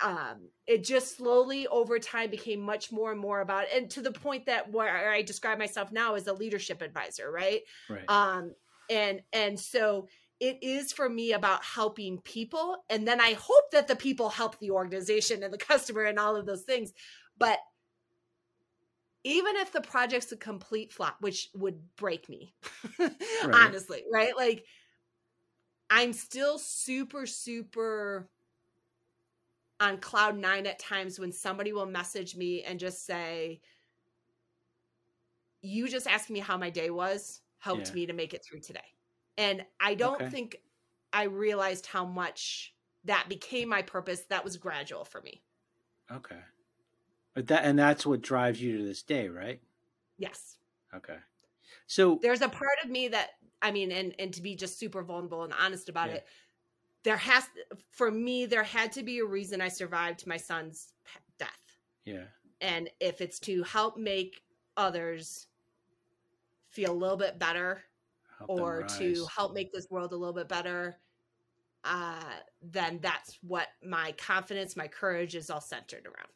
Speaker 2: um it just slowly over time became much more and more about and to the point that where I describe myself now as a leadership advisor, right?
Speaker 1: Right.
Speaker 2: Um and and so it is for me about helping people and then i hope that the people help the organization and the customer and all of those things but even if the project's a complete flop, which would break me, [laughs] right. honestly, right? Like, I'm still super, super on cloud nine at times when somebody will message me and just say, You just asked me how my day was, helped yeah. me to make it through today. And I don't okay. think I realized how much that became my purpose. That was gradual for me.
Speaker 1: Okay. But that and that's what drives you to this day, right?
Speaker 2: Yes.
Speaker 1: Okay. So
Speaker 2: there's a part of me that I mean, and and to be just super vulnerable and honest about yeah. it, there has for me there had to be a reason I survived my son's death.
Speaker 1: Yeah.
Speaker 2: And if it's to help make others feel a little bit better help or to help make this world a little bit better, uh, then that's what my confidence, my courage is all centered around.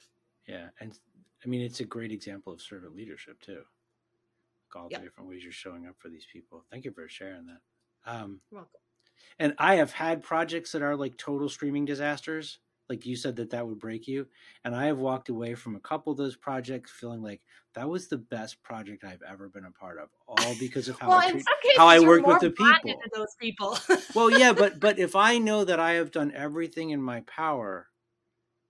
Speaker 1: Yeah, and I mean it's a great example of servant leadership too. Like all yep. the different ways you're showing up for these people. Thank you for sharing that. Um,
Speaker 2: welcome.
Speaker 1: And I have had projects that are like total streaming disasters. Like you said that that would break you, and I have walked away from a couple of those projects feeling like that was the best project I've ever been a part of, all because of how well, I treat, how I worked with the people.
Speaker 2: Those people.
Speaker 1: well, yeah, but [laughs] but if I know that I have done everything in my power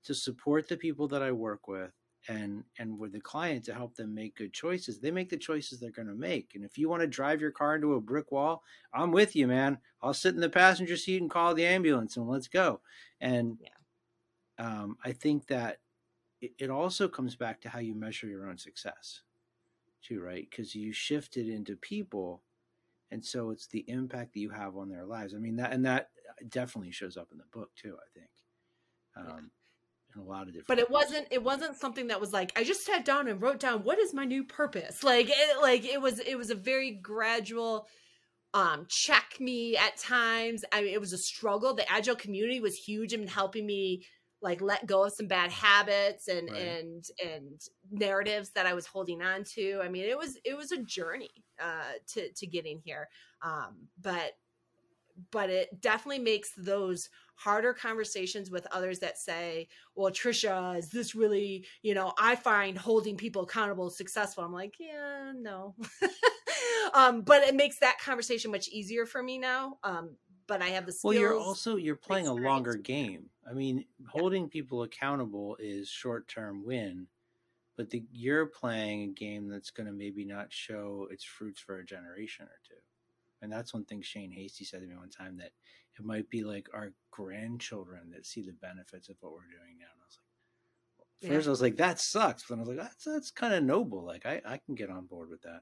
Speaker 1: to support the people that I work with and and with the client to help them make good choices. They make the choices they're going to make and if you want to drive your car into a brick wall i'm with you man. I'll sit in the passenger seat and call the ambulance and let's go. And yeah. um, i think that it, it, also comes back to how you measure your own success too right? Because you shift it into people and so it's the impact that you have on their lives. I mean that and that definitely shows up in the book too i think. Um, yeah in a lot of different
Speaker 2: but it wasn't it wasn't something that was like i just sat down and wrote down what is my new purpose? Like it like it was it was a very gradual um check me at times. I mean it was a struggle. The agile community was huge in helping me like let go of some bad habits and right. and and narratives that i was holding on to. I mean it was it was a journey uh to to getting here. Um but but it definitely makes those harder conversations with others that say, well, Tricia, is this really, you know, I find holding people accountable successful. I'm like, yeah, no. [laughs] um, but it makes that conversation much easier for me now. Um, but I have the skills.
Speaker 1: Well, you're also you're playing a longer game. I mean, holding yeah. people accountable is short term win, but the, you're playing a game that's going to maybe not show its fruits for a generation or two. And that's one thing Shane Hastie said to me one time that it might be like our grandchildren that see the benefits of what we're doing now. And I was like, first yeah. I was like, that sucks. But I was like, that's that's kind of noble. Like I, I can get on board with that.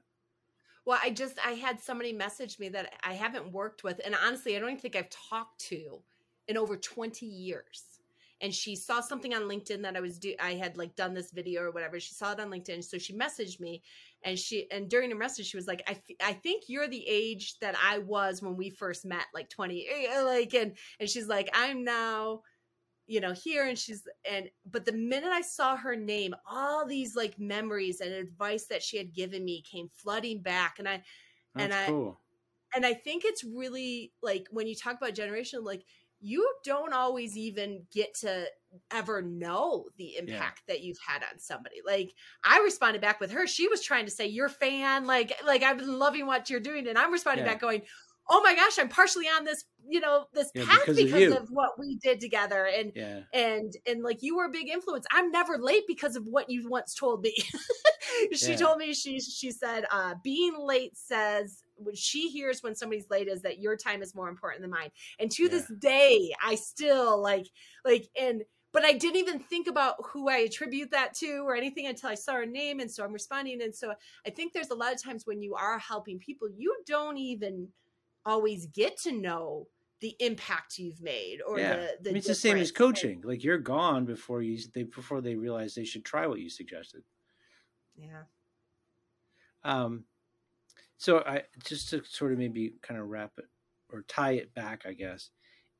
Speaker 2: Well, I just I had somebody message me that I haven't worked with, and honestly, I don't even think I've talked to in over 20 years and she saw something on LinkedIn that I was do I had like done this video or whatever. She saw it on LinkedIn, so she messaged me, and she and during the message she was like, "I I think you're the age that I was when we first met, like twenty, eh, like and and she's like, I'm now." you know here and she's and but the minute i saw her name all these like memories and advice that she had given me came flooding back and i
Speaker 1: That's
Speaker 2: and i
Speaker 1: cool.
Speaker 2: and i think it's really like when you talk about generation like you don't always even get to ever know the impact yeah. that you've had on somebody. Like I responded back with her. She was trying to say, "You're fan, like like I've been loving what you're doing," and I'm responding yeah. back going, "Oh my gosh, I'm partially on this, you know, this yeah, path because, because of, of, what we did together." And and and like you were a big influence. I'm never late because of what you once told me. [laughs] she told me she she said, uh, "Being late says what she hears when somebody's late is that your time is more important than mine and to yeah. this day i still like like and but I didn't even think about who I attribute that to or anything until I saw her name. And so I'm responding. And so I think there's a lot of times when you are helping people, you don't even always get to know the impact you've made or yeah. the, the
Speaker 1: I mean, it's the same as coaching. Like you're gone before you they before they realize they should try what you suggested.
Speaker 2: Yeah.
Speaker 1: Um so I just to sort of maybe kind of wrap it or tie it back, I guess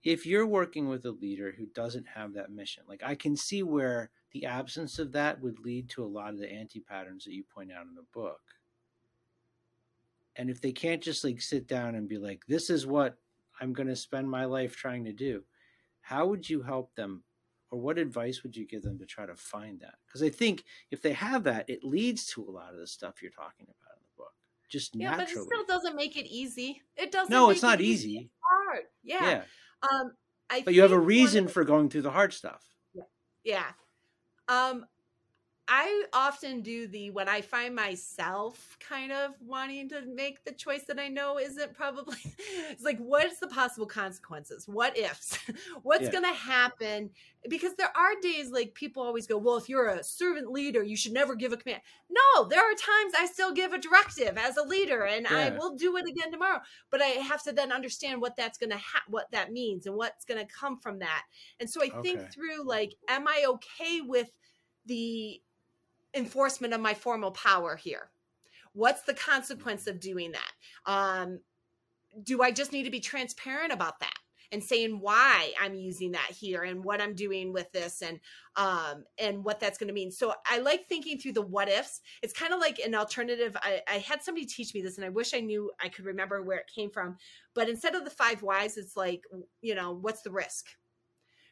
Speaker 1: if you're working with a leader who doesn't have that mission, like I can see where the absence of that would lead to a lot of the anti patterns that you point out in the book. And if they can't just like sit down and be like, this is what I'm going to spend my life trying to do, how would you help them? Or what advice would you give them to try to find that? Because I think if they have that, it leads to a lot of the stuff you're talking about. Just yeah, naturally.
Speaker 2: but it still doesn't make it easy. It doesn't.
Speaker 1: No, it's not it easy. easy.
Speaker 2: It's hard. Yeah. yeah. Um, I
Speaker 1: but you have a reason for going through the hard stuff.
Speaker 2: Yeah. yeah. Um, I often do the when I find myself kind of wanting to make the choice that I know isn't probably [laughs] it's like what's the possible consequences? What ifs? [laughs] What's yeah. going to happen? Because there are days like people always go, "Well, if you're a servant leader, you should never give a command." No, there are times I still give a directive as a leader and yeah. I will do it again tomorrow, but I have to then understand what that's going to ha- what that means and what's going to come from that. And so I okay. think through like am I okay with the enforcement of my formal power here? What's the consequence of doing that? Um, do I just need to be transparent about that? and saying why I'm using that here and what I'm doing with this and um and what that's going to mean. So I like thinking through the what ifs. It's kind of like an alternative. I, I had somebody teach me this and I wish I knew I could remember where it came from. But instead of the five whys, it's like, you know, what's the risk?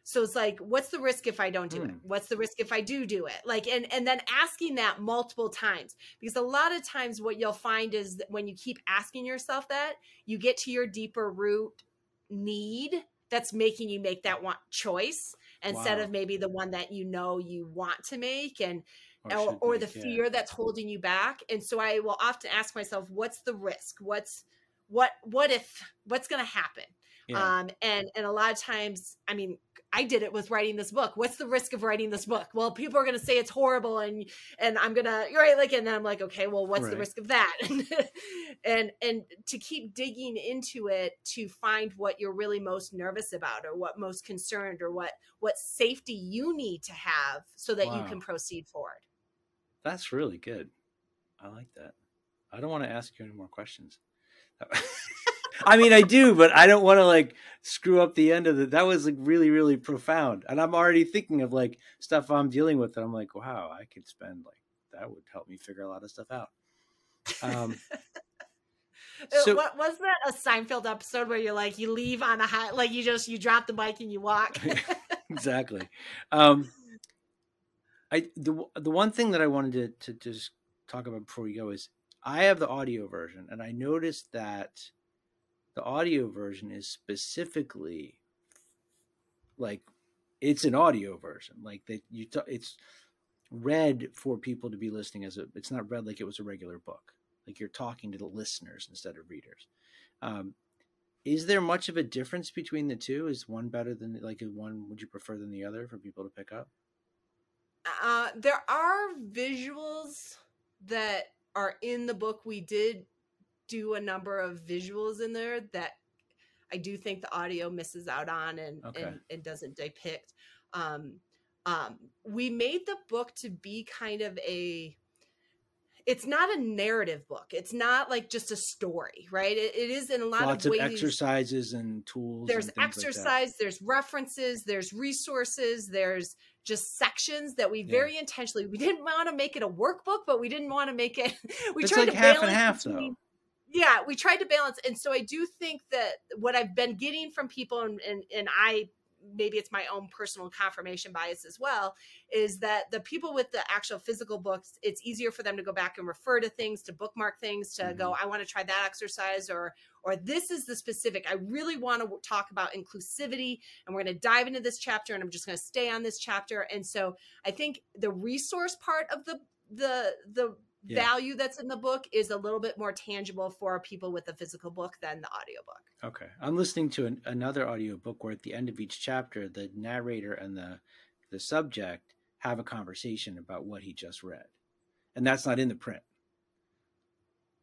Speaker 2: So it's like what's the risk if i don't do mm. it what's the risk if i do do it like and and then asking that multiple times because a lot of times what you'll find is that when you keep asking yourself that you get to your deeper root need that's making you make that want choice instead wow. of maybe the one that you know you want to make and or, or, the fear yeah. that's holding you back and so i will often ask myself what's the risk what's what what if what's going to happen yeah. um and and a lot of times i mean I did it with writing this book. What's the risk of writing this book? Well, people are going to say it's horrible, and and I'm gonna right like, and then I'm like, okay, well, what's right. the risk of that? [laughs] and and to keep digging into it to find what you're really most nervous about, or what most concerned, or what what safety you need to have so that wow. you can proceed forward.
Speaker 1: That's really good. I like that. I don't want to ask you any more questions. [laughs] I mean, I do, but I don't want to like screw up the end of it. That was like really, really profound, and I'm already thinking of like stuff I'm dealing with, and I'm like, wow, I could spend like that would help me figure a lot of stuff out. Um, [laughs]
Speaker 2: uh, so, what was that a Seinfeld episode where you're like you leave on a high, like you just you drop the bike and you walk? [laughs]
Speaker 1: exactly. Um, I the the one thing that I wanted to to just talk about before we go is I have the audio version, and I noticed that the audio version is specifically like it's an audio version like that you t- it's read for people to be listening as a it's not read like it was a regular book. Like you're talking to the listeners instead of readers. Um, is there much of a difference between the two? Is one better than like one would you prefer than the other for people to pick up?
Speaker 2: Uh, there are visuals that are in the book. We did do a number of visuals in there that I do think the audio misses out on and okay. and, and, doesn't depict. Um, um, we made the book to be kind of a it's not a narrative book. It's not like just a story, right? it, it is in a lot
Speaker 1: Lots
Speaker 2: of ways.
Speaker 1: Of exercises and tools.
Speaker 2: There's
Speaker 1: and
Speaker 2: exercise, like there's references, there's resources, there's just sections that we very yeah. intentionally we didn't want to make it a workbook, but we didn't want to make it. [laughs] We
Speaker 1: it's
Speaker 2: tried
Speaker 1: like
Speaker 2: to
Speaker 1: half and half between, though
Speaker 2: yeah we tried to balance and so i do think that what i've been getting from people and, and, and i maybe it's my own personal confirmation bias as well is that the people with the actual physical books it's easier for them to go back and refer to things to bookmark things to mm-hmm. go i want to try that exercise or or this is the specific i really want to talk about inclusivity and we're going to dive into this chapter and i'm just going to stay on this chapter and so i think the resource part of the the the yeah. value that's in the book is a little bit more tangible for people with a physical book than the audiobook.
Speaker 1: Okay. I'm listening to an, another audiobook where at the end of each chapter the narrator and the the subject have a conversation about what he just read. And that's not in the print.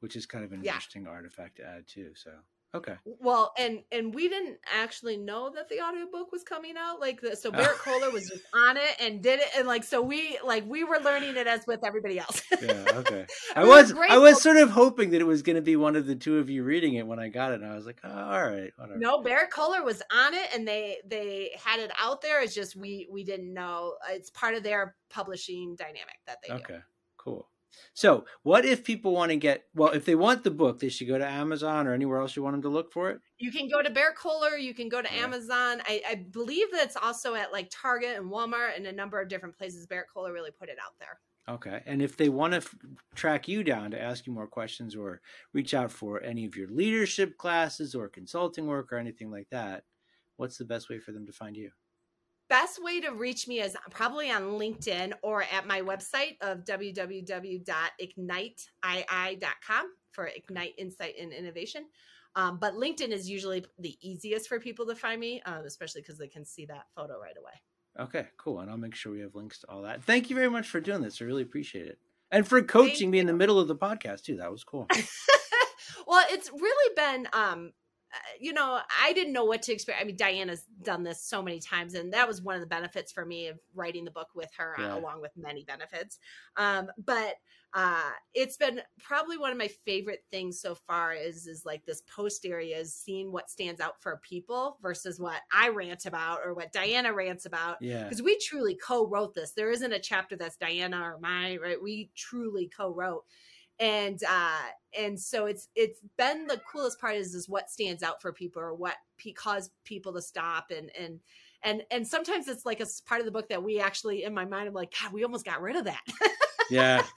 Speaker 1: Which is kind of an yeah. interesting artifact to add too. So Okay.
Speaker 2: Well, and and we didn't actually know that the audiobook was coming out. Like the, so Barrett [laughs] Kohler was just on it and did it and like so we like we were learning it as with everybody else.
Speaker 1: yeah, okay. [laughs] I was I was sort of hoping that it was going to be one of the two of you reading it when I got it and I was like, oh, "All right, whatever."
Speaker 2: No, Berrett-Koehler was on it and they they had it out there. It's just we we didn't know. Uh, it's part of their publishing dynamic that they
Speaker 1: Okay. Do. Cool. So, what if people want to get well? If they want the book, they should go to Amazon or anywhere else you want them to look for it.
Speaker 2: You can go to Berrett-Koehler. You can go to yeah. Amazon. I, I, believe that it's also at like Target and Walmart and a number of different places. Berrett-Koehler really put it out there.
Speaker 1: Okay, and if they want to f- track you down to ask you more questions or reach out for any of your leadership classes or consulting work or anything like that, what's the best way for them to find you?
Speaker 2: Best way to reach me is probably on LinkedIn or at my website of www.igniteii.com for Ignite Insight and Innovation. Um, but LinkedIn is usually the easiest for people to find me, uh, especially because they can see that photo right away.
Speaker 1: Okay, cool. And I'll make sure we have links to all that. Thank you very much for doing this. I really appreciate it. And for coaching Thank me you. in the middle of the podcast, too. That was cool. [laughs]
Speaker 2: well, it's really been um, you know, I didn't know what to expect. I mean, Diana's done this so many times, and that was one of the benefits for me of writing the book with her, uh, yeah. uh, along with many benefits. Um, but uh, it's been probably one of my favorite things so far is is like this post area is seeing what stands out for people versus what I rant about or what Diana rants about.
Speaker 1: Yeah,
Speaker 2: because we truly co-wrote this. There isn't a chapter that's Diana or mine, right? We truly co-wrote and uh and so it's it's been the coolest part is is what stands out for people or what pe- cause people to stop and and and and sometimes it's like a part of the book that we actually in my mind i'm like god we almost got rid of that.
Speaker 1: Yeah. [laughs]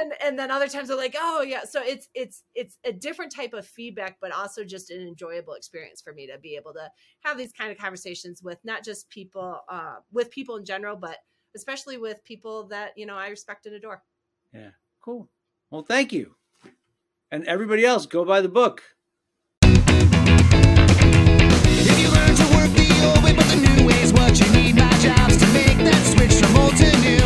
Speaker 2: And and then other times they're like oh yeah. So it's it's it's a different type of feedback but also just an enjoyable experience for me to be able to have these kind of conversations with not just people uh with people in general but especially with people that you know i respect and adore.
Speaker 1: Yeah. Cool well, thank you. And everybody else, go buy the book. If you learn to work the old way, but the new what
Speaker 3: you need. My job's to make that switch from old to new.